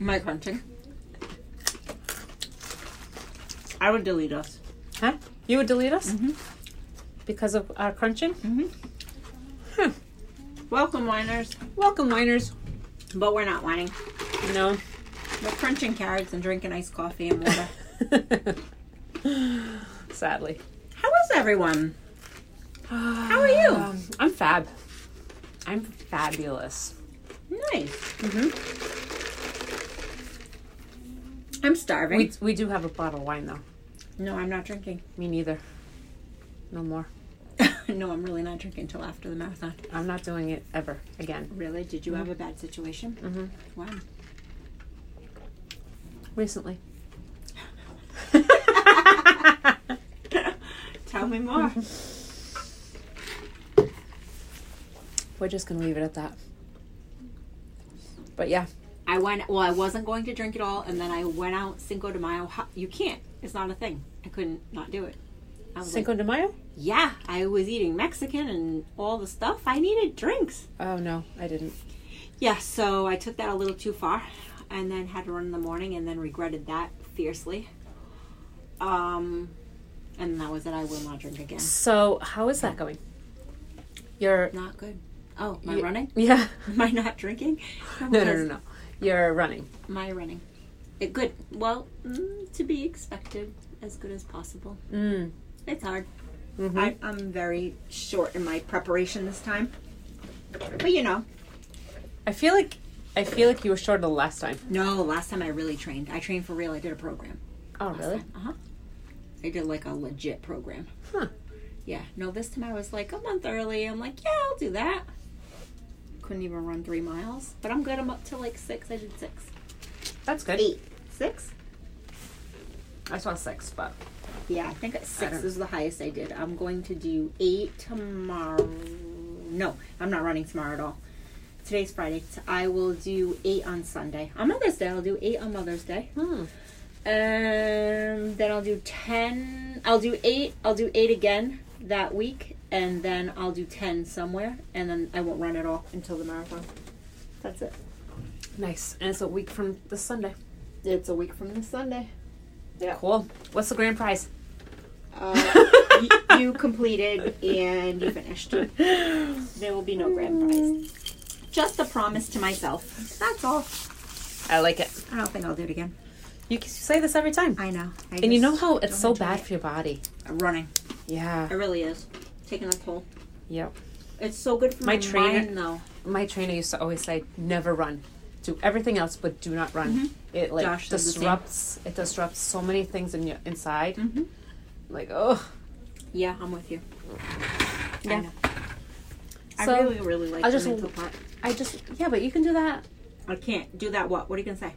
My crunching. I would delete us. Huh? You would delete us Mhm. because of our crunching? Hmm. Welcome, whiners. Welcome, whiners. But we're not whining. No. We're crunching carrots and drinking iced coffee and water. Sadly. How is everyone? How are you? Um, I'm fab. I'm fabulous. Nice. Mm-hmm. I'm starving. We, we do have a bottle of wine, though. no, I'm not drinking. Me neither. No more. no, I'm really not drinking until after the marathon. I'm not doing it ever again. Really? Did you have a bad situation? Mm-hmm. Wow. Recently. Tell me more. We're just gonna leave it at that. But yeah, I went. Well, I wasn't going to drink it all, and then I went out Cinco de Mayo. You can't. It's not a thing. I couldn't not do it. Cinco like, de Mayo. yeah, I was eating Mexican and all the stuff. I needed drinks. Oh no, I didn't. Yeah, so I took that a little too far, and then had to run in the morning, and then regretted that fiercely. Um, and that was it. I will not drink again. So how is that going? You're Not good. Oh, my Ye- running? yeah. Am I not drinking? No, no, no, no. You're running. My running. It good. Well, mm, to be expected, as good as possible. Mm. It's hard. Mm-hmm. I, I'm very short in my preparation this time. But you know, I feel like I feel like you were shorter the last time. no. Last time I really trained. I trained for real. I did a program. Oh really? Uh huh. I did like a legit program. Huh. Yeah. No, this time I was like a month early. I'm like, yeah, I'll do that. Couldn't even run three miles, but I'm good. I'm up to like six. I did six. That's good. Eight. Six? I saw six, but Yeah, I think six don't- is the highest I did. I'm going to do eight tomorrow. No, I'm not running tomorrow at all. Today's Friday. I will do eight on Sunday. On Mother's Day, I'll do eight on Mother's Day. hmm. Um, then I'll do ten. I'll do eight. I'll do eight again that week, and then I'll do ten somewhere, and then I won't run at all until the marathon. That's it. nice. And it's a week from this Sunday. It's a week from this Sunday. Yeah. Cool. What's the grand prize? Uh, y- you completed and you finished. There will be no grand prize. Just a promise to myself. That's all. I like it. I don't think I'll do it again. You can say this every time. I know. I And you know how it's so bad it. for your body. running. Yeah. It really is taking a toll. Yep. It's so good for my, My trainer- mind, though. My trainer used to always say, "Never run. Do everything else, but do not run. Mhm. It like Josh does the same. disrupts. It disrupts so many things in your inside. Mm-hmm. Like, oh, Yeah, I'm with you. Yeah. I know. I really, really like I'll the just- mental part. I just yeah, but you can do that I can't do that. What? What are you gonna say?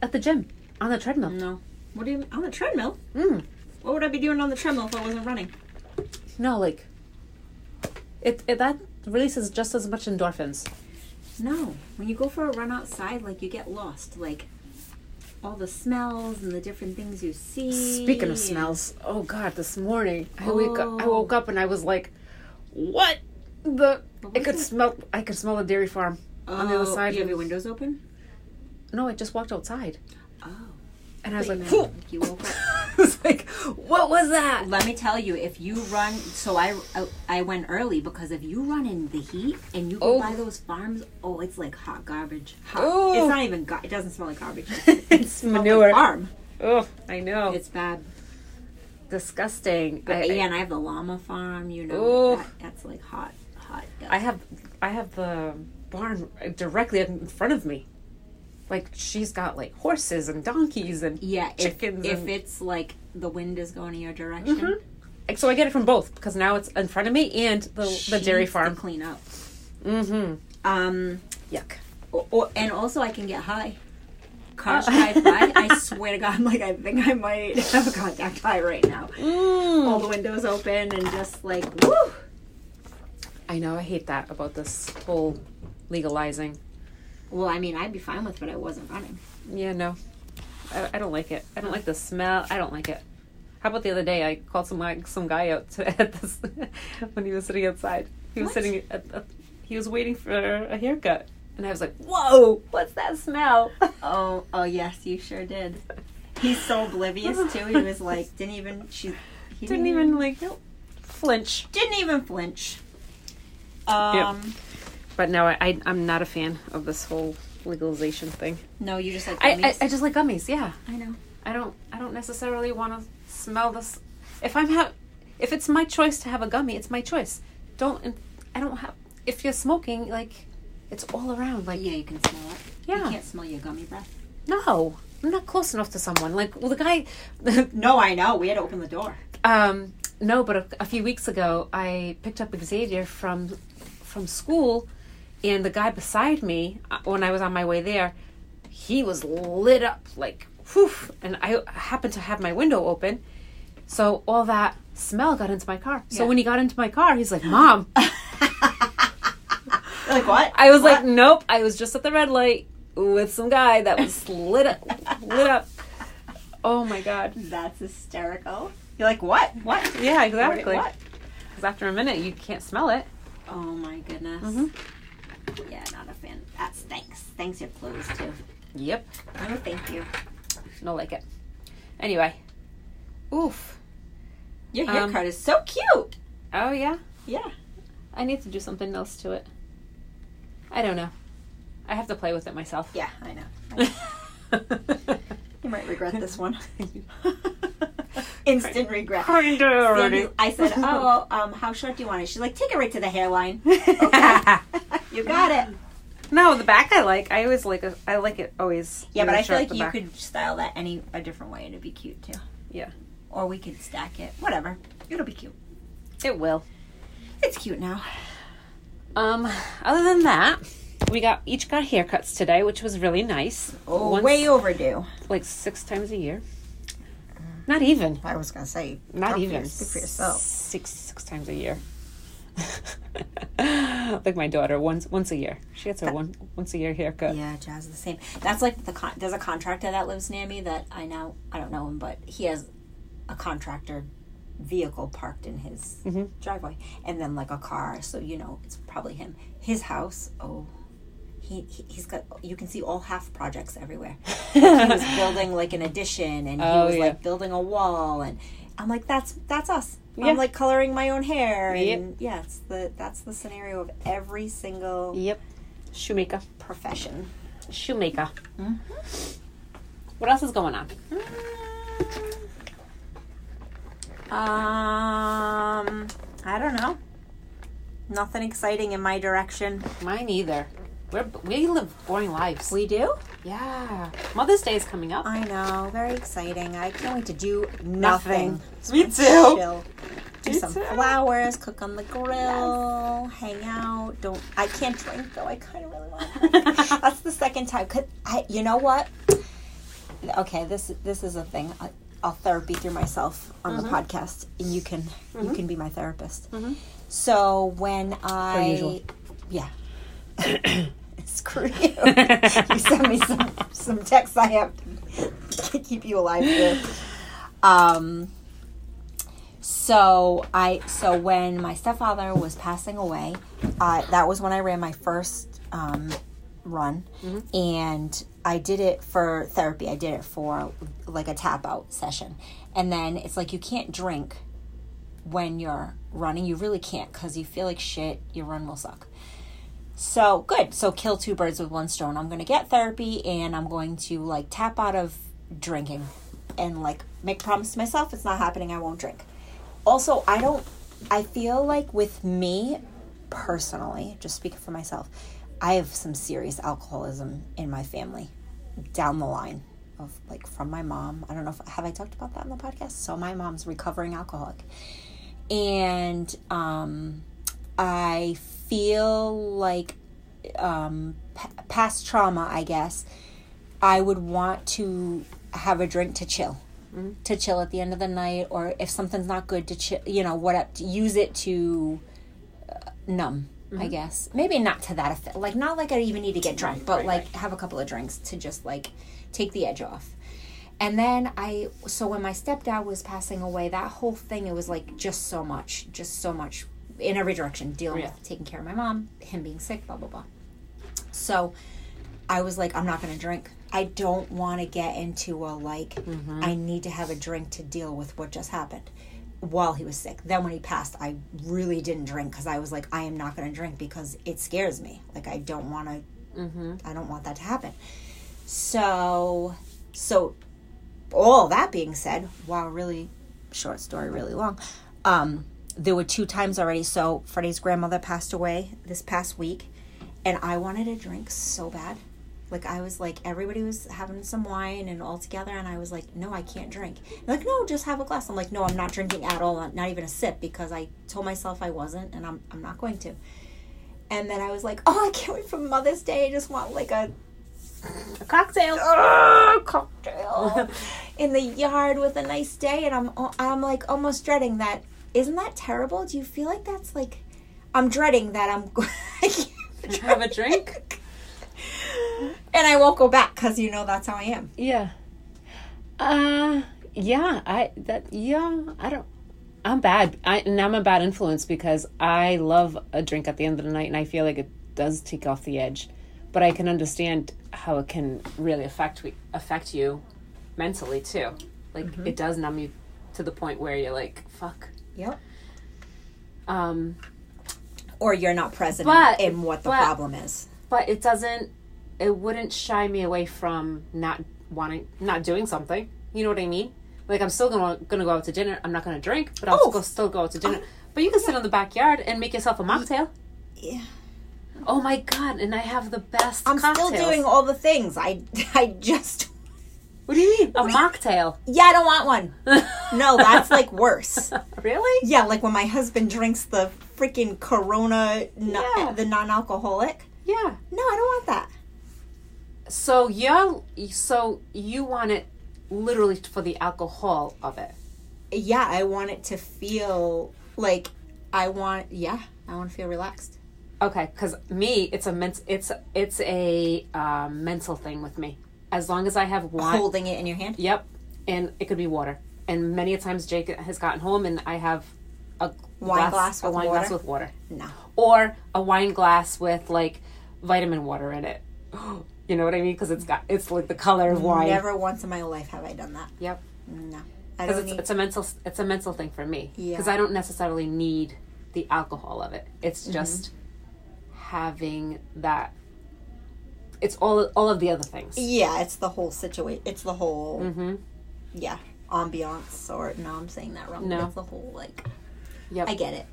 at the gym on the treadmill. No. What do you mean on the treadmill? Mm. What would I be doing on the treadmill if I wasn't running? No, like it, it that releases just as much endorphins. No, when you go for a run outside, like you get lost, like all the smells and the different things you see. Speaking of smells, oh god, this morning I wake up, I Oh. woke up and I was like, what the? What I could it? smell. I could smell the dairy farm on the other Oh, side. You have your windows open. No, I just walked outside Oh, and I was a like, "Phew." you woke up. I was like, what was that? Let me tell you, if you run, so I I, went early because if you run in the heat and you go Oh. by those farms, oh, it's like hot garbage. Hot. Oh. It's not even. It doesn't smell like garbage. It smells manure. Like farm. Oh, I know, It's bad. disgusting. But I, yeah, and I have the llama farm. You know, Oh. that, that's like hot, hot. I have, I have the barn directly in front of me. Like she's got like horses and donkeys and Yeah, if, chickens if and- it's like the wind is going in your direction, Mhm. So I get it from both because now it's in front of me and the the dairy farm. clean up. Mm-hmm. Um, Yuck. or, or, and also I can get high. Cars drive by. I swear to God, I'm like I think I might have a contact high right now. All Mm. the windows open and just like woo. I know. I hate that about this whole legalizing. Well, I mean, I'd be fine with, it, but I wasn't running. Yeah, no, I, I don't like it. I don't like the smell. I don't like it. How about the other day? I called some guy, some guy out to, at this when he was sitting outside. He was What? sitting at, at he was waiting for a haircut. and I was like, "Whoa, what's that smell?" Oh, oh yes, you sure did. He's so oblivious too. He was like, didn't even she he Didn't even like flinch. didn't even flinch. Um, But no, I, I I'm not a fan of this whole legalization thing. no, you just like I, I gummies. I just like gummies. Yeah, I know. I don't I don't necessarily want to smell this. If I'm ha- if it's my choice to have a gummy, it's my choice. Don't I don't have. If you're smoking, like it's all around. Like Yeah, you can smell it. You Yeah. can't smell your gummy breath. no, I'm not close enough to someone. Like well, the guy. No, I know. We had to open the door. Um, no, but a, a few weeks ago, I picked up Xavier from from school, and the guy beside me, uh, when I was on my way there, he was lit up like whew, and I happened to have my window open, so all that smell got into my car. So Yeah. when he got into my car, he's like, "Mom," like what? I was What? like, "Nope, I was just at the red light with some guy that was lit up, lit up." Oh my god! that's hysterical. You're like what? What? Yeah, exactly. Because after a minute, you can't smell it. Oh my goodness. Mhm. Yeah, not a fan. That stinks. Thanks your clothes too. Yep. No, thank you. No like it. Anyway. Oof. Your Um, haircut is so cute. Oh yeah. Yeah. I need to do something else to it. I don't know. I have to play with it myself. Yeah, I know. You might regret this one. Instant regret. Kinda already. Sandy- I said, "Oh, um, how short do you want it?" She's like, "Take it right to the hairline." Okay. you got it. no, the back I like. I always like. A, I like it always. Yeah, but I feel like you back. could style that any a different way and it'd be cute too. Yeah. Or we could stack it. Whatever. It'll be cute. It will. It's cute now. Um. Other than that, we got each got haircuts today, which was really nice. Oh, Once- way overdue. like six times a year. Not even. I was gonna say, Not even. Speak for yourself. Six six times a year. like my daughter, once once a year. She gets her one once a year haircut. Yeah, Jazz is the same. That's like the con- there's a contractor that lives near me that I now I don't know him, but he has a contractor vehicle parked in his Mhm. driveway, and then like a car, so you know it's probably him. His house, oh, he, he he's got you can see all half projects everywhere. he was building like an addition, and he Oh, was yeah. like building a wall, and I'm like that's that's us. Yeah. I'm like coloring my own hair, and Yep. yeah, it's the that's the scenario of every single Yep. Shoemaker. profession. Shoemaker. Mhm. What else is going on? Um, I don't know. Nothing exciting in my direction. Mine either. We're, we live boring lives. We do? yeah. Mother's Day is coming up. I know. Very exciting. I can't wait to do Nothing. nothing. Me too. Chill. Do Me some too. flowers, cook on the grill, hang out. Don't. I can't drink though. I kind of really want. to. That's the second time. Cause I, you know what? Okay, this this is a thing. I, I'll therapy through myself on the podcast, and you can you can be my therapist. Mhm. So when I usual. yeah. Screw you. you send me some some texts I have to keep you alive here. Um so I so when my stepfather was passing away, uh, that was when I ran my first um, run, and I did it for therapy. I did it for like a tap out session, and then it's like you can't drink when you're running. You really can't because you feel like shit. Your run will suck. So good. So kill two birds with one stone. I'm going to get therapy and I'm going to like tap out of drinking and like make promise to myself it's not happening. I won't drink. Also, I don't I feel like with me personally, just speaking for myself, I have some serious alcoholism in my family down the line of like from my mom. I don't know if have I talked about that on the podcast. So my mom's recovering alcoholic. And um I feel like um, p- past trauma, I guess, I would want to have a drink to chill, to chill at the end of the night, or if something's not good, to chill, you know, what to use it to uh, numb. I guess maybe not to that effect. Like not like I even need to get drunk, but right, like right. have a couple of drinks to just like take the edge off. And then I, so when my stepdad was passing away, that whole thing, it was like just so much, just so much in every direction, dealing Yeah. with taking care of my mom, him being sick, blah, blah, blah. So I was like, I'm not going to drink. I don't want to get into a like, I need to have a drink to deal with what just happened while he was sick. Then when he passed, I really didn't drink because I was like, I am not going to drink because it scares me. Like, I don't want to, I don't want that to happen. So, so all that being said, wow, really short story, really long. Um, there were two times already. So Freddie's grandmother passed away this past week, and I wanted a drink so bad. Like I was like everybody was having some wine and all together, and I was like, no, I can't drink. They're like no, just have a glass. I'm like, no, I'm not drinking at all, not even a sip, because I told myself I wasn't, and I'm I'm not going to. And then I was like, oh, I can't wait for Mother's Day. I just want like a A cocktail. "Ugh, oh, cocktail in the yard with a nice day and I'm I'm like almost dreading that isn't that terrible do you feel like that's like I'm dreading that I'm going to Have a drink. and I won't go back cuz you know that's how I am Yeah. Uh yeah, I that yeah, I don't I'm bad. I and I'm a bad influence because I love a drink at the end of the night and I feel like it does take off the edge. But I can understand how it can really affect we affect you mentally too. Like it does numb you to the point where you're like, fuck. Yep. Um or you're not present But- in what the but- problem is. but it doesn't it wouldn't shy me away from not wanting not doing something. You know what i mean? Like i'm still gonna gonna go out to dinner. I'm not gonna drink but i'll Oh. go, still go out to dinner. But you can sit in the backyard and make yourself a mocktail. Yeah. Oh my god and i have the best I'm cocktails. still doing all the things. I I just what do you mean a mocktail yeah I don't want one no that's like worse really yeah like when my husband drinks the freaking corona no- Yeah. the non-alcoholic yeah no I don't want that so you're so you want it literally for the alcohol of it yeah, I want it to feel like I want. Yeah, I want to feel relaxed. Okay, because me, it's a ment- it's it's a uh, mental thing with me. As long as I have wine, Holding it in your hand. yep, and it could be water. And many a times Jake has gotten home and I have a Wine glass a with wine glass water? with water, No. or a wine glass with like vitamin water in it. You know what I mean? Because it's got it's like the color of wine. Never once in my life have I done that. Yep. No. Because it's, need. it's a mental it's a mental thing for me. Yeah. Because I don't necessarily need the alcohol of it. It's Mm-hmm. just having that. It's all all of the other things. yeah, it's the whole situation. It's the whole. Mm-hmm. Yeah, ambiance. Or no, I'm saying that wrong. No. It's the whole like. Yep. I get it.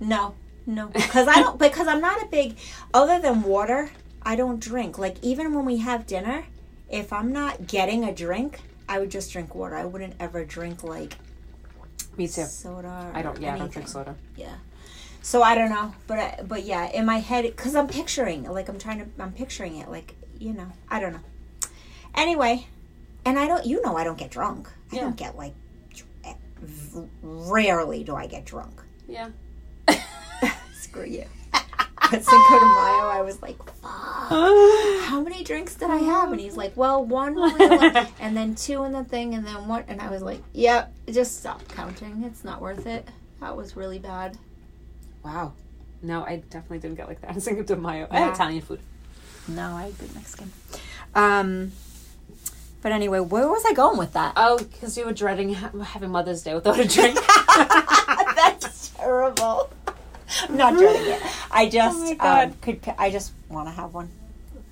No, no, because I don't. Because I'm not a big. Other than water, I don't drink. Like even when we have dinner, if I'm not getting a drink, I would just drink water. I wouldn't ever drink like Me too. soda. I don't. Yeah, I don't drink soda. Yeah. So I don't know, but I, but yeah, in my head, because I'm picturing, like I'm trying to, I'm picturing it, like you know, I don't know. Anyway, and I don't, you know, I don't get drunk. I Yeah. don't get like. Rarely do I get drunk. Yeah. Screw you. But Cinco de Mayo, I was like, fuck. How many drinks did I have? And he's like, well, one, when I went- and then two in the thing, and then one. And I was like, yep, just stop counting. It's not worth it. That was really bad. Wow. No, I definitely didn't get like that. in Cinco de Mayo. I had Italian food. No, I had good Mexican. Um, but anyway, where was I going with that? Oh, because you were dreading ha- having Mother's Day without a drink. That's terrible. I'm not dreading it. I just, Oh um, could. I just want to have one.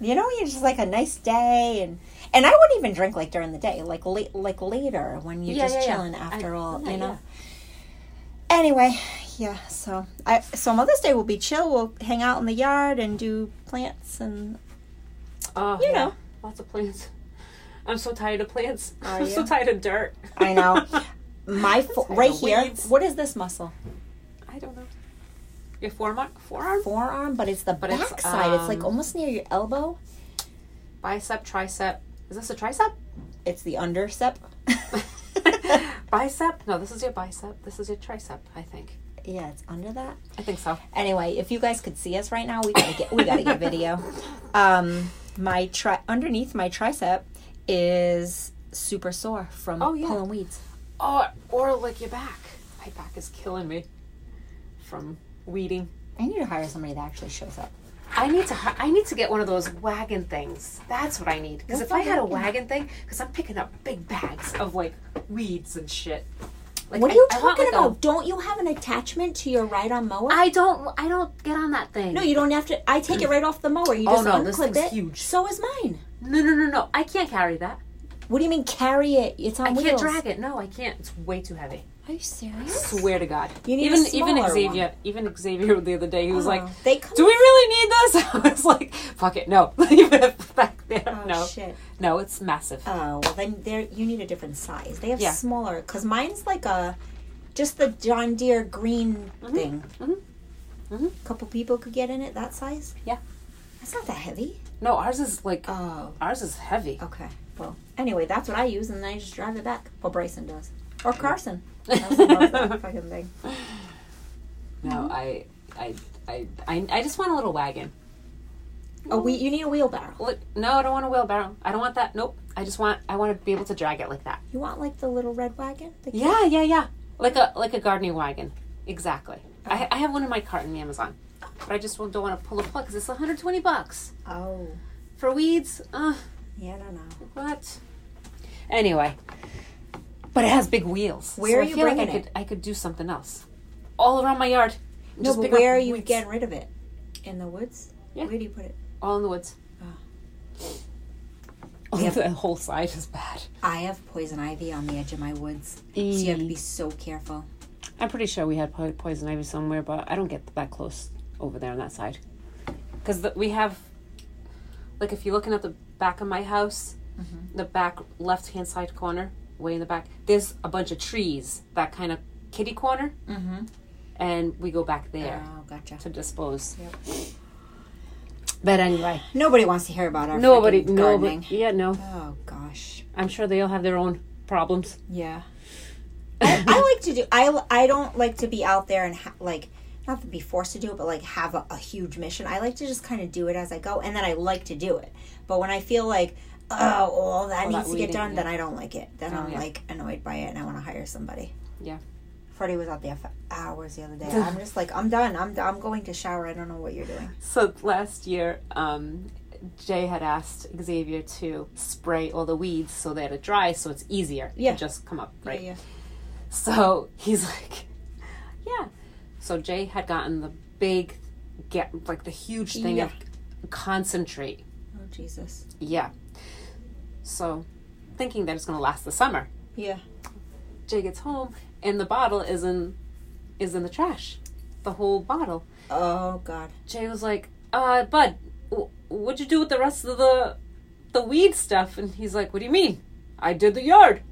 You know, you just like a nice day, and and I wouldn't even drink like during the day, like late, like later when you're Yeah, just yeah, yeah. chilling after I- all, yeah, you know. yeah. Anyway, yeah. So I so Mother's Day will be chill. We'll hang out in the yard and do plants and oh, You yeah. know. Lots of plants. I'm so tired of plants. I'm so tired of dirt. I know. my fo- right here. weeds. What is this muscle? I don't know. Your forearm? Forearm? Forearm, but it's the But it's, back side. It's like um, almost near your elbow. Bicep, tricep. Is this a tricep? It's the understep. bicep? No, this is your bicep. This is your tricep, I think. Yeah, it's under that. I think so. Anyway, if you guys could see us right now, we gotta get we gotta get video. Um, my tri underneath my tricep is super sore from Oh, yeah. pulling weeds. Oh, or like your back. My back is killing me from weeding. I need to hire somebody that actually shows up. I need to. I need to get one of those wagon things. That's what I need. Because if I had a wagon? wagon thing, because I'm picking up big bags of like weeds and shit. Like, what are I- you I want, talking like, a- about? Don't you have an attachment to your ride-on mower? I don't. I don't get on that thing. no, you don't have to. I take it right off the mower. You Oh, just no, this unclip it. huge. So is mine. no, no, no, no. I can't carry that. What do you mean carry it? It's on I wheels. can't drag it. No, I can't. It's way too heavy. Are you serious? I swear to God. You need a even smaller even one. Xavier. Even Xavier the other day, he was like, Oh, they come "Do we really need this?" I was like, "Fuck it, no, leave it back there." Oh no, shit. no, it's massive. Oh well, then there you need a different size. They have Yeah. smaller because mine's like a just the John Deere green thing. mhm, mhm. couple people could get in it that size. Yeah. That's not that heavy. No, ours is like Oh, ours is heavy. okay. Well, anyway, that's what I use, and then I just drive it back. Well, Bryson does, or Carson. That fucking thing. No, I, I, I, I, I just want a little wagon. Oh, we you need a wheelbarrow. Look, no, I don't want a wheelbarrow. I don't want that. Nope. I just want. I want to be able to drag it like that. You want like the little red wagon? Yeah, yeah, yeah. Like a like a gardening wagon. Exactly. I, I have one in my cart on Amazon, but I just don't want to pull a plug because it's 120 bucks Oh, for weeds. Uh, yeah, I don't know. what? Anyway, but it has big wheels. Where so are I you feel like bringing I could I could do something else, all around my yard. No, but where are you weeds. getting rid of it? In the woods? Yeah. Where do you put it? All in the woods. Ah. Oh, Yep. the whole side is bad. I have poison ivy on the edge of my woods, so you have to be so careful. I'm pretty sure we had po- poison ivy somewhere, but I don't get that close over there on that side. Because we have, like, if you're looking at the back of my house, the back left hand side corner, way in the back, there's a bunch of trees, that kind of kitty corner, Mm-hmm. and we go back there Oh, gotcha. to dispose. Yep. But anyway, Nobody wants to hear about our nobody, nobody, yeah, no. Oh gosh. I'm sure they all have their own problems. Yeah. I, I like to do. I I don't like to be out there and ha- like not to be forced to do it, but like have a, a huge mission. I like to just kind of do it as I go, and then I like to do it. But when I feel like oh, all that All needs that to get done, then. I don't like it. Then Oh, I'm yeah. like annoyed by it, and I want to hire somebody. Yeah. Freddie was out there for hours the other day. I'm just like, I'm done. I'm I'm going to shower. I don't know what you're doing. So last year, um, Jay had asked Xavier to spray all the weeds so that it dry, so it's easier Yeah. to just come up, right? Yeah, yeah. So he's like, yeah. So Jay had gotten the big, get like the huge thing Yeah. of concentrate. Oh Jesus. Yeah. So, thinking that it's gonna last the summer, Yeah. Jay gets home and the bottle is in, is in the trash, the whole bottle. Oh God. Jay was like, uh, Bud, w- what'd you do with the rest of the the weed stuff? And he's like, What do you mean? I did the yard.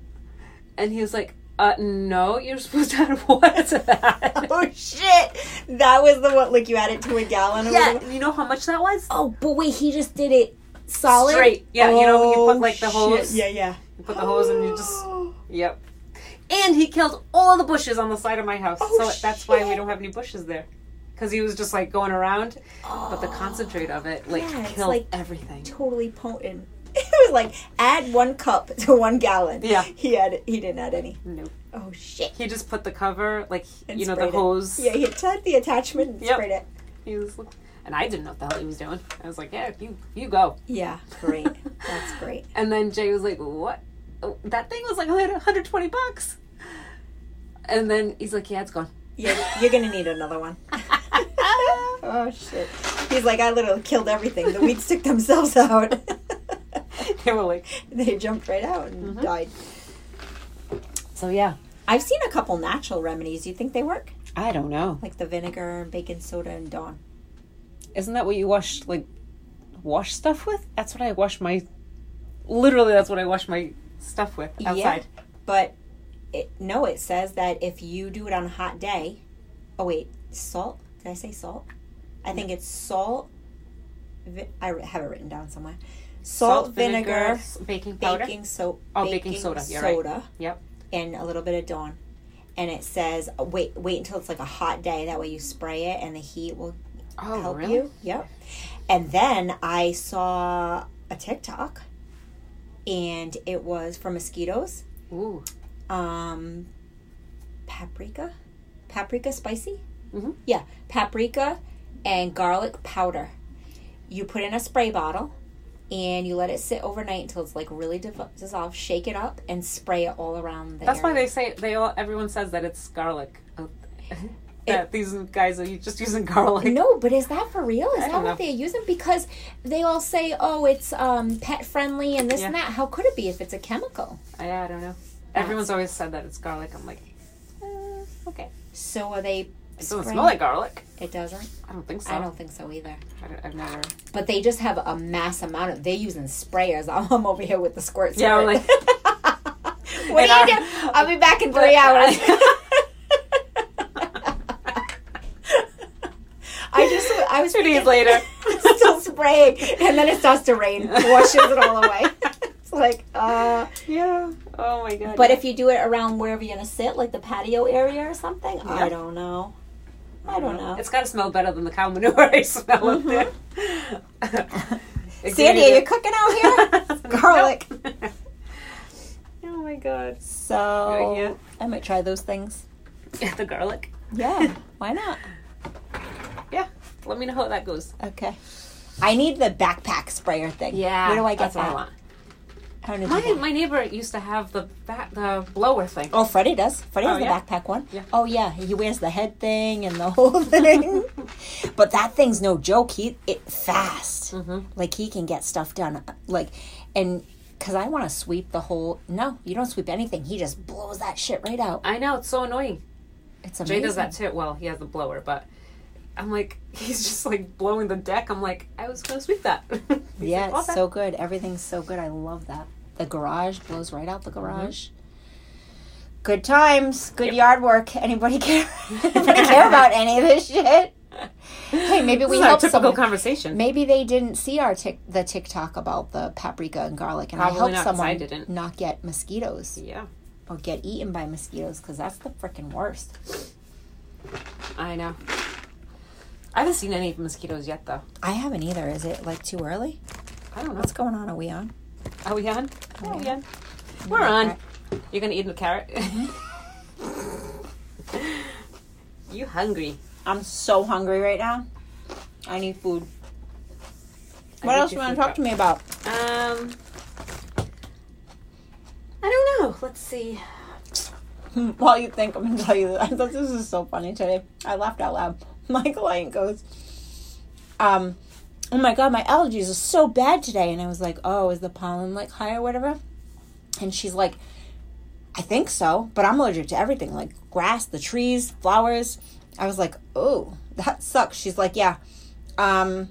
And he was like, Uh, no, you're supposed to add water to that. Oh shit! That was the one. Like you added to a gallon. Yeah, whatever. you know how much that was? Oh, but wait, he just did it solid. Straight. Yeah, you know, you Oh, put like the shit. hose. Yeah, yeah. You put the hose and you just. Yep. And he killed all the bushes on the side of my house. Oh, so that's why we don't have any bushes there. Because he was just like going around. But the concentrate of it, like, Yeah, it's killed like- everything. Totally potent. It was like add one cup to one gallon. Yeah. He had. He didn't add any. Nope. Oh shit! He just put the cover, like And you know, the it. hose. Yeah, he had the attachment and Yep. sprayed it. He was, and I didn't know what the hell he was doing. I was like, "Yeah, you you go." Yeah, great. That's great. And then Jay was like, "What? Oh, That thing was like 120 bucks." And then he's like, "Yeah, it's gone." Yeah, you're gonna need another one. oh shit! He's like, I literally killed everything. The weeds took themselves out. they were like, they jumped right out and Mhm. died. "So yeah, I've seen a couple natural remedies. You think they work? I don't know. Like the vinegar, baking soda, and Dawn. Isn't that what you wash like wash stuff with? That's what I wash my. Literally, that's what I wash my stuff with outside. But it, no, it says that if you do it on a hot day. Oh wait, salt. Did I say salt? I think it's salt. I have it written down somewhere. Salt, vinegar, baking powder. baking soap. Oh, baking soda, you're right. soda, Yep. and a little bit of Dawn. And it says wait, wait until it's like a hot day. That way you spray it, and the heat will Oh, help really? you. Yep. And then I saw a TikTok, and it was for mosquitoes. Ooh. Um, paprika, paprika spicy. Mhm. Yeah, paprika and garlic powder, you put in a spray bottle and you let it sit overnight until it's like really dissolved. Shake it up and spray it all around the That's why they say they all. Everyone says that it's garlic. Uh, that these guys are just using garlic. No, but is that for real? Is I that what know. they're using? Because they all say, "Oh, it's um, pet friendly and this and that." How could it be if it's a chemical? I, I don't know. Everyone's always said that it's garlic. I'm like, uh, okay. So are they? It doesn't spraying- smell like garlic. It doesn't. I don't think so. I don't think so either. I I've never. But they just have a mass amount of. They're using sprayers. I'm, I'm over here with the squirt. Yeah, squirt. like- what are our- you doing? I'll be back in three hours. I just I was Two days later. still spraying, and then it starts to rain, washes it all away. It's like, uh. Yeah. Oh my god. But if you do it around wherever you're gonna sit, like the patio area or something, Yeah. I don't know. I don't know. It's got to smell better than the cow manure I smell up mm-hmm. there. Sandy, are you cooking out here? Garlic. oh my god. So Yeah. I might try those things. the garlic. Yeah, why not? Yeah. Let me know how that goes. Okay. I need the backpack sprayer thing. Yeah. Where do I get that's that? What I want. How to do My, my neighbor used to have the back, the blower thing. Oh, Freddie does. Freddie has Oh, the backpack one. Yeah. Oh yeah, he wears the head thing and the whole thing. but that thing's no joke. He it fast. Mhm. Like he can get stuff done. Like, and because I want to sweep the whole. No, you don't sweep anything. He just blows that shit right out. I know it's so annoying. It's amazing. Jay does that too. Well, he has the blower, but I'm like, he's just like blowing the deck. I'm like, I was gonna sweep that. Yeah, like, it's so good. Everything's so good. I love that. The garage blows right out the mm-hmm. garage. Good times, good yard work. Anybody care? Anybody care about any of this shit? Hey, maybe we is our help typical someone. conversation. Maybe they didn't see our tic- the TikTok about the paprika and garlic, and Probably I helped someone. I didn't. not get mosquitoes Yeah, or get eaten by mosquitoes because that's the freaking worst. I know. I haven't seen any mosquitoes yet, though. I haven't either. Is it like too early? I don't know. What's going on? Are we on? Are we on? Are we on? We're on. You're gonna eat a carrot. you hungry? I'm so hungry right now. I need food. I What else you you want to talk to me about? Um, I don't know. Let's see. While you think, I'm gonna tell you. I thought this is so funny today. I laughed out loud. My client goes, um, "Oh my god, my allergies are so bad today," and I was like, "Oh, is the pollen like high or whatever?" And she's like, "I think so, but I'm allergic to everything, like grass, the trees, flowers." I was like, "Oh, that sucks." She's like, "Yeah, um,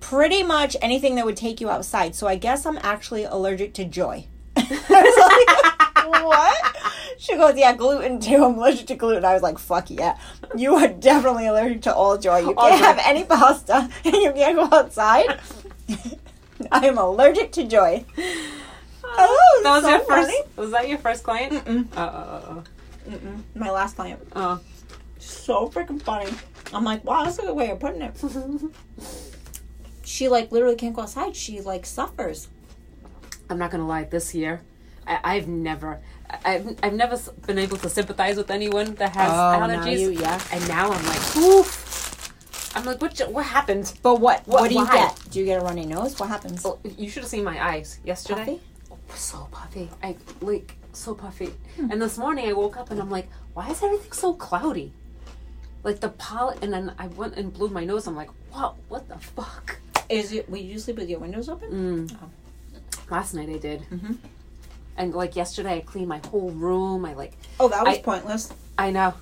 pretty much anything that would take you outside." So I guess I'm actually allergic to joy. I was like, what? She goes, yeah, gluten too. I'm allergic to gluten. I was like, fuck yeah. You are definitely allergic to all joy. You can't have any pasta and you can't go outside. I am allergic to joy. Uh, oh, that was so your first. funny. Was that your first client? Mm-mm. Oh, oh, Mm-mm. My last client. oh, So freaking funny. I'm like, wow, that's a good way of putting it. She like literally can't go outside. She like suffers. I'm not gonna lie. This year, I, I've never, I've, I've never been able to sympathize with anyone that has allergies. you, yeah. And now I'm like, oof. I'm like, what? What happened? But what? What, What- do you why? get? Do you get a runny nose? What happens? Well, you should have seen my eyes yesterday. Puffy? Oh, so puffy. I like so puffy. Hmm. And this morning I woke up and I'm like, why is everything so cloudy? Like the pollen, and then I went and blew my nose. I'm like, what? What the fuck? Is it? Will you sleep with your windows open? Mm. Oh. Last night I did, Mhm. And like yesterday I cleaned my whole room. I like, Oh, that was I- pointless. I know.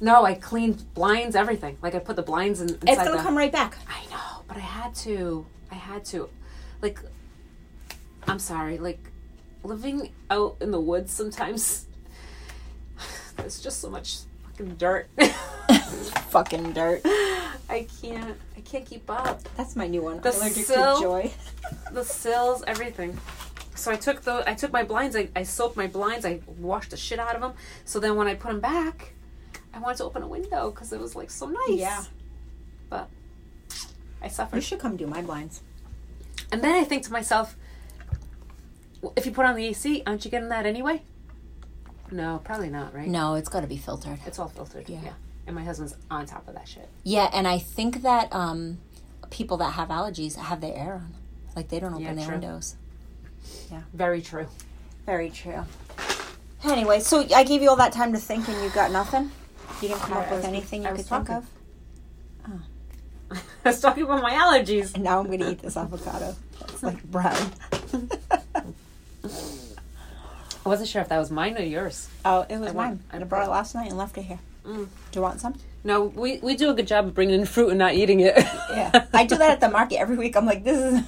No, I cleaned blinds, everything. Like I put the blinds in, inside It's gonna the. come right back. I know, but I had to. I had to. Like, I'm sorry. Like, living out in the woods sometimes, there's just so much fucking dirt. Fucking dirt. I can't. I can't keep up. That's my new one. The Allergic sill? to joy. The sills, everything. So I took the. I took my blinds. I, I soaked my blinds. I washed the shit out of them. So then when I put them back, I wanted to open a window because it was like so nice. Yeah. But I suffered. You should come do my blinds. And then I think to myself, well, if you put on the AC, aren't you getting that anyway? No, probably not, right? No, it's got to be filtered. It's all filtered. Yeah. Yeah. And my husband's on top of that shit. Yeah, and I think that um, people that have allergies have their air on. Like they don't open Yeah, their true. windows. Very true. Very true. Anyway, so I gave you all that time to think and you got nothing? You didn't come I- up with anything you could think talking. of? I was talking about my allergies. And now I'm going to eat this avocado. It's like brown. I wasn't sure if that was mine or yours. oh, it was I mine. want- I I brought it last night and left it here. Mm. Do you want some? No, we, we do a good job of bringing in fruit and not eating it. Yeah. I do that at the market every week. I'm like, this is.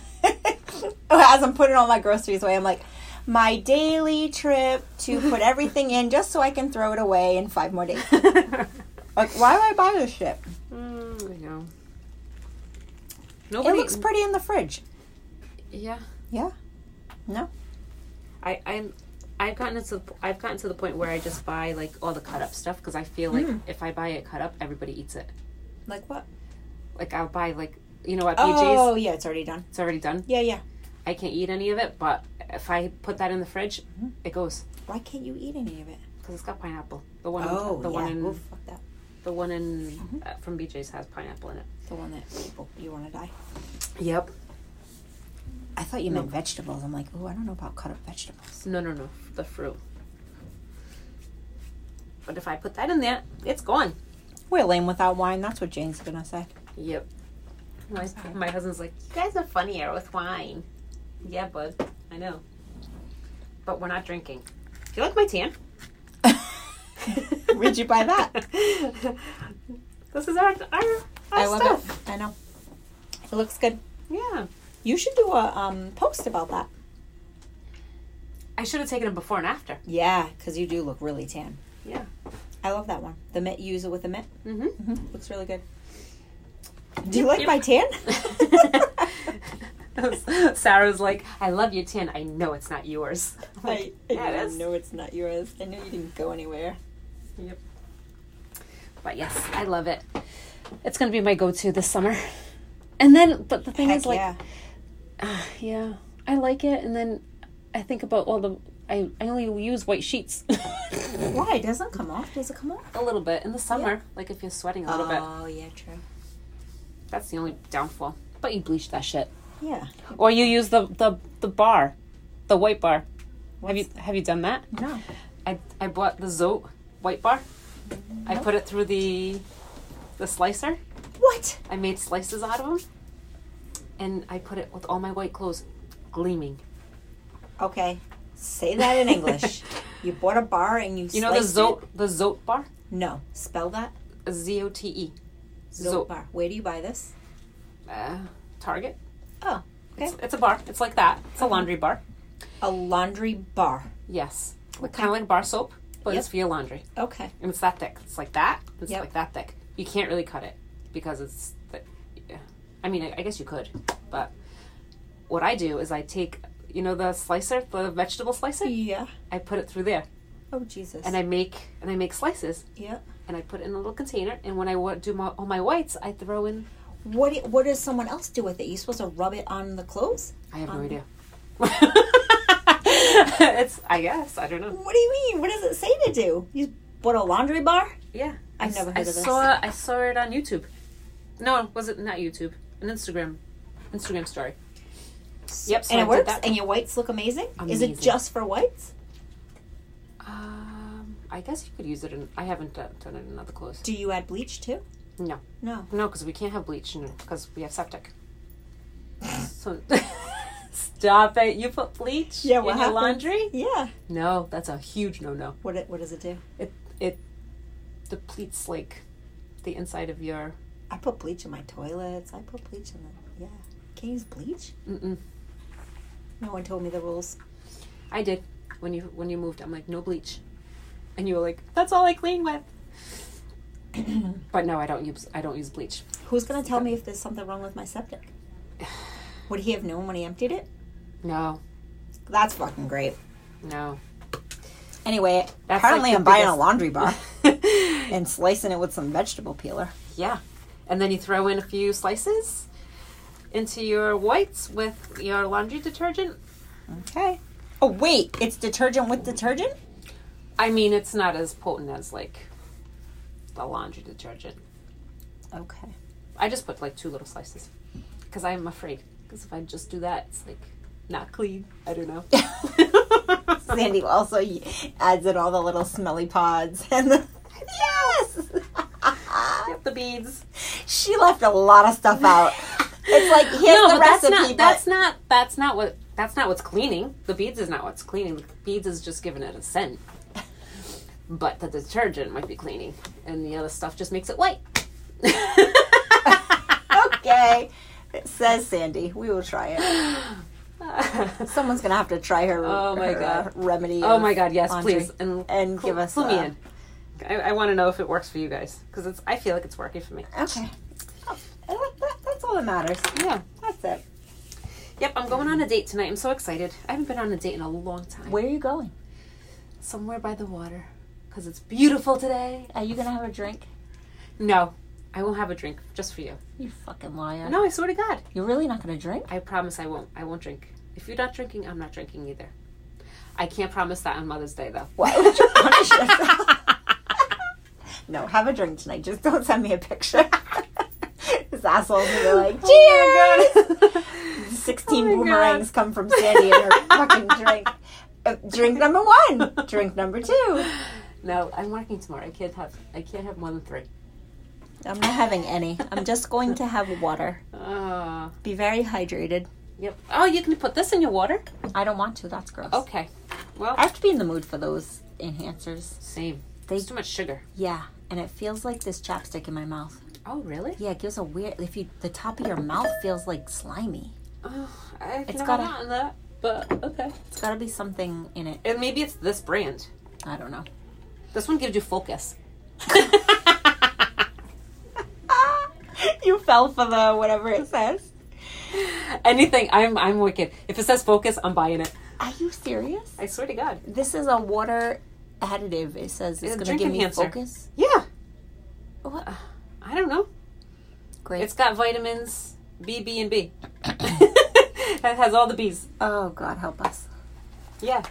As I'm putting all my groceries away, I'm like, my daily trip to put everything in just so I can throw it away in five more days. Like, why do I buy this shit? Mm, I know. Nobody... It looks pretty in the fridge. Yeah. Yeah. No. I I'm I've gotten to the, I've gotten to the point where I just buy like all the cut up stuff because I feel like Mm. if I buy it cut up, everybody eats it. Like what? Like I'll buy like you know what? BJ's, Oh, yeah, it's already done. it's already done. Yeah, yeah. I can't eat any of it, but if I put that in the fridge, Mm-hmm. it goes Why can't you eat any of it? because it's got pineapple. The one Oh, the yeah. one in fuck that. the one in uh, from BJ's has pineapple in it. The one that people you want to die. Yep. I thought you meant vegetables. I'm like, oh, I don't know about cut up vegetables. No, no, no, the fruit. But if I put that in there, it's gone. We're lame without wine. That's what Jane's gonna say. Yep. My, my husband's like, you guys are funnier with wine. Yeah, bud. I know. But we're not drinking. Do you like my tan? Where'd you buy that? this is our our, our I love stuff. it. I know. It looks good. Yeah. You should do a um, post about that. I should have taken it before and after. Yeah, because you do look really tan. Yeah. I love that one. The mitt. You use it with the mitt. Mm-hmm. Mm-hmm. Looks really good. Do you like my tan? Sarah's like, I love your tan. I know it's not yours. I, Yeah, it is. know it's not yours. I know you didn't go anywhere. Yep. But yes, I love it. It's gonna be my go-to this summer. And then, but the thing Heck is, like, yeah. Ah, yeah, I like it, and then I think about all the. I, I only use white sheets Why? Doesn't come off. Does it come off? a little bit in the summer, like if you're sweating a little bit. Oh, yeah, true. That's the only downfall. But you bleach that shit, Yeah. or you use the the the bar, the white bar. have you What's- have you done that? No. I I bought the Zote white bar. I put it through the the slicer. What? I made slices out of them, and I put it with all my white clothes gleaming. Okay. Say that in English. you bought a bar and you You know the Zote it? the Zote bar, No. Spell that. Z O T E. Zote Zote. bar. Where do you buy this? uh, Target. Oh, okay. It's, it's a bar. It's like that. It's a mm-hmm. laundry bar. A laundry bar. Yes. Kind of like bar soap, but it's Yep. for your laundry. Okay. And it's that thick. It's like that. It's Yep. like that thick. You can't really cut it because it's. Th- yeah. I mean, I, I guess you could, but what I do is I take, you know, the slicer, the vegetable slicer. Yeah. I put it through there, Oh Jesus. and I make and I make slices, yeah. and I put it in a little container. And when I wa- do my, all my whites, I throw in. What do- What does someone else do with it? You supposed to rub it on the clothes? I have no Um, idea. it's. I guess I don't know. What do you mean? What does it say to do? You bought a laundry bar? Yeah, I've I, never I heard of this. saw I saw it on YouTube. No, was it not YouTube? An Instagram, Instagram story. Yep, so and I it works. And your whites look amazing. Is it just for whites? Um, I guess you could use it in. I haven't done, done it in other clothes. Do you add bleach too? No, No. no, because we can't have bleach because we have septic. so stop it! You put bleach Yeah, in your happens? laundry? Yeah. No, that's a huge no-no. What it, What does it do? It it depletes like the inside of your. I put bleach in my toilets. I put bleach in the. Yeah. Can you use bleach? Mm-mm. No one told me the rules. I did when you when you moved. I'm like no bleach, and you were like that's all I clean with. but no, I don't use I don't use bleach. Who's gonna tell me if there's something wrong with my septic? Would he have known when he emptied it? No, That's fucking great. no. Anyway, That's apparently like I'm buying a laundry bar and slicing it with some vegetable peeler. Yeah, and then you throw in a few slices into your whites with your laundry detergent. Okay. Oh wait, it's detergent with detergent? I mean, it's not as potent as like the laundry detergent. Okay. I just put like two little slices. because I'm afraid. Because if I just do that, it's like not clean. I don't know. Sandy also adds in all the little smelly pods and the yes. The beads. she left a lot of stuff out. It's like here's no, the but recipe, that's not. but That's not. That's not what. That's not what's cleaning. The beads is not what's cleaning. The beads is just giving it a scent. But the detergent might be cleaning, and the other stuff just makes it white. okay. It says Sandy. We will try it. Someone's gonna have to try her. Oh my her, God. uh, remedy. oh my god, yes, please, and and clue- give us clue me uh, in. I, I want to know if it works for you guys because it's. I feel like it's working for me. Okay. Oh, that- that's all that matters. Yeah. That's it. Yep, I'm going on a date tonight. I'm so excited. I haven't been on a date in a long time. Where are you going? Somewhere by the water because it's beautiful today. Are you gonna have a drink? No, I won't have a drink just for you. You fucking liar. No, I swear to God. You're really not gonna drink? I promise I won't. I won't drink. If you're not drinking, I'm not drinking either. I can't promise that on Mother's Day though. Why would you punish yourself? no, have a drink tonight. Just don't send me a picture. this asshole's gonna be like, cheers! 16 Oh my boomerangs come from Sandy and her fucking drink. Uh, drink number one. Drink number two. No, I'm working tomorrow. I can't have. I can't have more than three. I'm not having any. I'm just going to have water. Uh, Be very hydrated. yep. Oh, you can put this in your water. I don't want to. That's gross. Okay. Well, I have to be in the mood for those enhancers. same. They- There's too much sugar. Yeah, and it feels like this chapstick in my mouth. Oh, really? Yeah, it gives a weird. If you, the top of your mouth feels like slimy. Oh, I've It's never gotta- gotten that, but okay. It's got to be something in it. And maybe it's this brand. I don't know. This one gives you focus. you fell for the whatever it says. Anything. I'm I'm wicked. If it says focus, I'm buying it. Are you serious? I swear to God. This is a water additive. It says it's going to give me focus. Yeah. What? I don't know. Great. It's got vitamins B, B, and B. it has all the B's. oh God, help us. Yeah.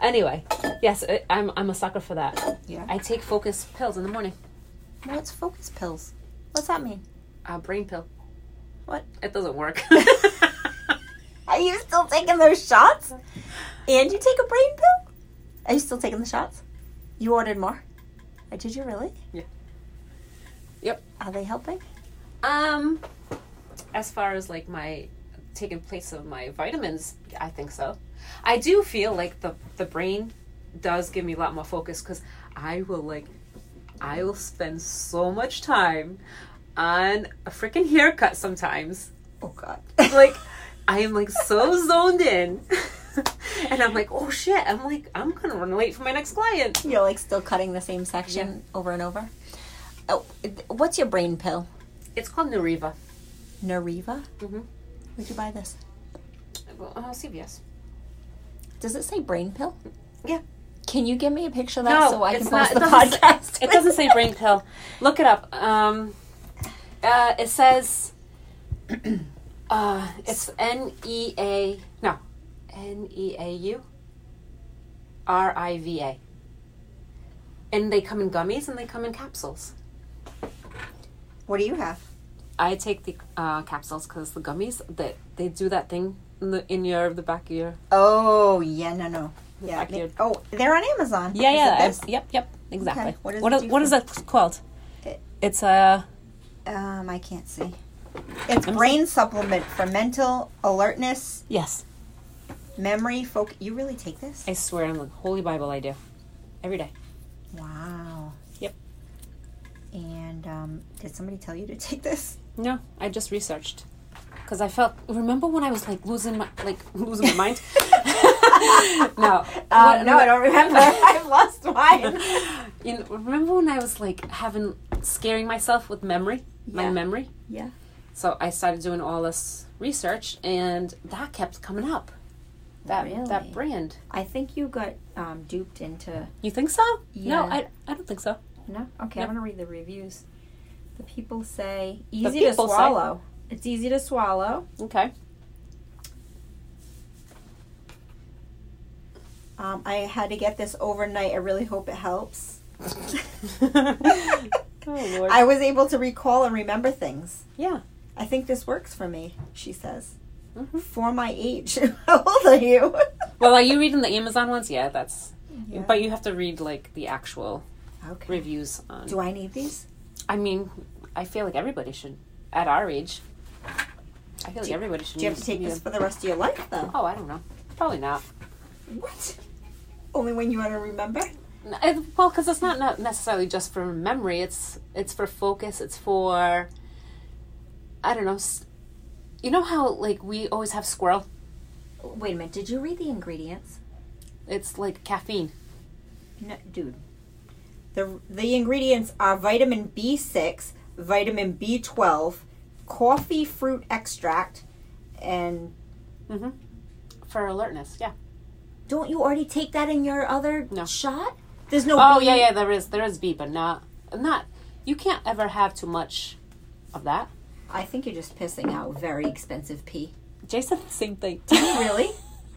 Anyway, yes, I- I'm I'm a sucker for that. Yeah. I take focus pills in the morning. What's focus pills? What's that mean? A brain pill. What? It doesn't work. Are you still taking those shots? And you take a brain pill? Are you still taking the shots? You ordered more? Did you really? Yeah. Yep. Are they helping? um, as far as like my taking place of my vitamins, I think so. I do feel like the the brain does give me a lot more focus because I will like I will spend so much time on a freaking haircut sometimes. Oh God. like I am like so zoned in. and I'm like, oh shit, I'm like, I'm gonna run late for my next client. You're like still cutting the same section over and over. Oh, what's your brain pill? It's called Neuriva. Neuriva? Mhm. Where'd you buy this? Well, uh, CVS. Does it say brain pill? Yeah. Can you give me a picture of that No, so I can not- post it the say- podcast? It doesn't say brain pill. Look it up. Um, uh, it says, uh, it's N E A, no, N E A U R I V A. And they come in gummies and they come in capsules. What do you have? I take the uh, capsules because the gummies that they do that thing in the in your the back of your Oh yeah, no, no. Yeah. Back here. Oh, they're on Amazon. yeah Is yeah it I- yep yep exactly. Okay, what does what it is, what that called? It- It's a Um, I can't see. It's I'm brain supplement for mental alertness, yes. memory, focus. You really take this? I swear on the Holy Bible, I do every day. Wow. Yep. And um, did somebody tell you to take this? No, I just researched because I felt. Remember when I was like losing my like losing my mind? no, Um, no, I don't remember. I've lost mine. You know, remember when I was like having scaring myself with memory, my memory. Yeah. So I started doing all this research, and that kept coming up. That Really? that brand. I think you got um, duped into. You think so? Yeah. No, I I don't think so. No? Okay, No. I'm going to read the reviews. The people say easy to people say- swallow. It's easy to swallow. Okay. Um, I had to get this overnight. I really hope it helps. oh Lord. I was able to recall and remember things. yeah. I think this works for me, she says. Mhm. For my age. How old are you? Well, are you reading the Amazon ones? Yeah, that's. Yeah. But you have to read like the actual Okay. reviews on. Do I need these? I mean, I feel like everybody should at our age. I feel like everybody should. Do you have to use- take this for the rest of your life, though? Oh, I don't know. Probably not. What? Only when you want to remember? It- well, because it's not, not necessarily just for memory. It's it's for focus. It's for I don't know. You know how like we always have squirrel. Wait a minute. Did you read the ingredients? It's like caffeine. No, dude. The the ingredients are vitamin B6, vitamin B12, coffee fruit extract, and Mm-hmm. For alertness, yeah. don't you already take that in your other No. shot? There's no. Oh B- yeah, yeah. There is there is B, but not not. You can't ever have too much of that. I think you're just pissing out very expensive pee. Jason, the same thing. Did he really?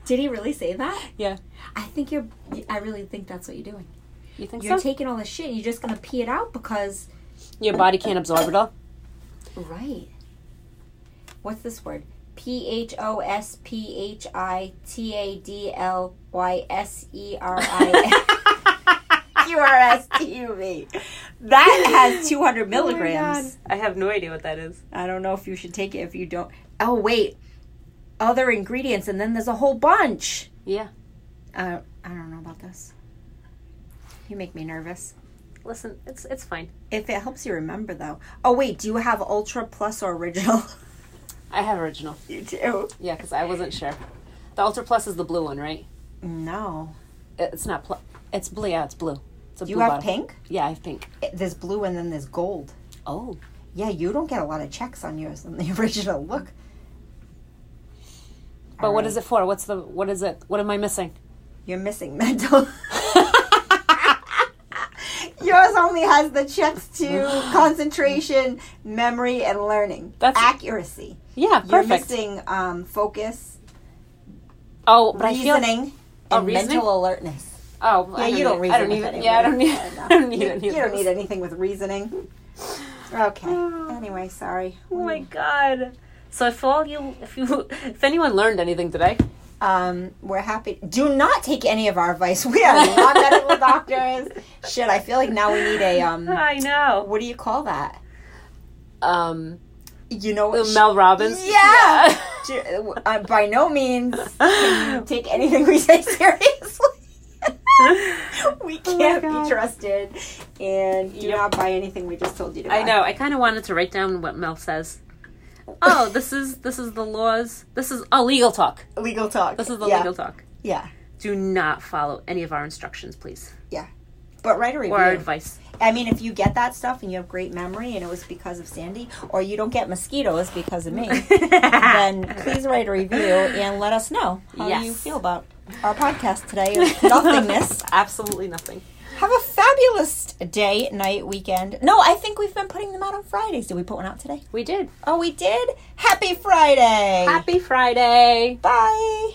Did he really say that? Yeah. I think you're. I really think that's what you're doing. You think so? You're so? taking all this shit. and You're just gonna pee it out because. Your body can't absorb it all. Right. What's this word? P H O S P H I T A D L Y S E R I Q R S T U V. That has 200 milligrams. I have no idea what that is. I don't know if you should take it if you don't. Oh, wait. Other ingredients, and then there's a whole bunch. Yeah. Uh, I don't know about this. You make me nervous. Listen, it's it's fine. If it helps you remember, though. Oh, wait. Do you have Ultra Plus or Original? I have original. you do. Yeah, because I wasn't sure. The Ultra Plus is the blue one, right? No. It's not. Pl- it's blue. Yeah, it's blue. It's a you blue have bottle. pink? Yeah, I have pink. It- There's blue and then there's gold. Oh. Yeah, you don't get a lot of checks on yours on the original. Look. But what is it for? What's the? What is it? What am I missing? You're missing mental. Yours only has the checks to concentration, memory, and learning. That's- accuracy. Yeah, You're perfect. missing um, focus, oh, but I feel. reasoning, Oh, and reasoning? mental alertness. Oh, Yeah, I you don't need, reason I don't need. Yeah, I don't need. I don't need you, you don't need anything with reasoning. Okay. Anyway, sorry. Oh my god. So if all you, if you, if anyone learned anything today, Um, we're happy. Do not take any of our advice. We are not medical doctors. Shit, I feel like now we need a um. I know. What do you call that? Um, You know what? Mel Robbins. Yeah. Ju- uh, by no means can you take anything we say seriously. we can't Oh be trusted, and do Yep. not buy anything we just told you to buy. I know. I kind of wanted to write down what Mel says. Oh, this is this is the laws. This is oh legal talk. Legal talk. This is the yeah. legal talk. Yeah, Do not follow any of our instructions, please, but write a review. or our advice. I mean, if you get that stuff and you have great memory, and it was because of Sandy, or you don't get mosquitoes because of me, then please write a review and let us know how Yes. you feel about our podcast today nothingness. Absolutely nothing. Have a fabulous day, night, weekend. No, I think we've been putting them out on Fridays. Did we put one out today? We did. Oh, we did? Happy Friday! Happy Friday. Bye!